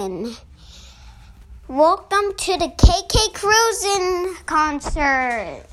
Cruisin'. Welcome to the KK Cruisin' concert.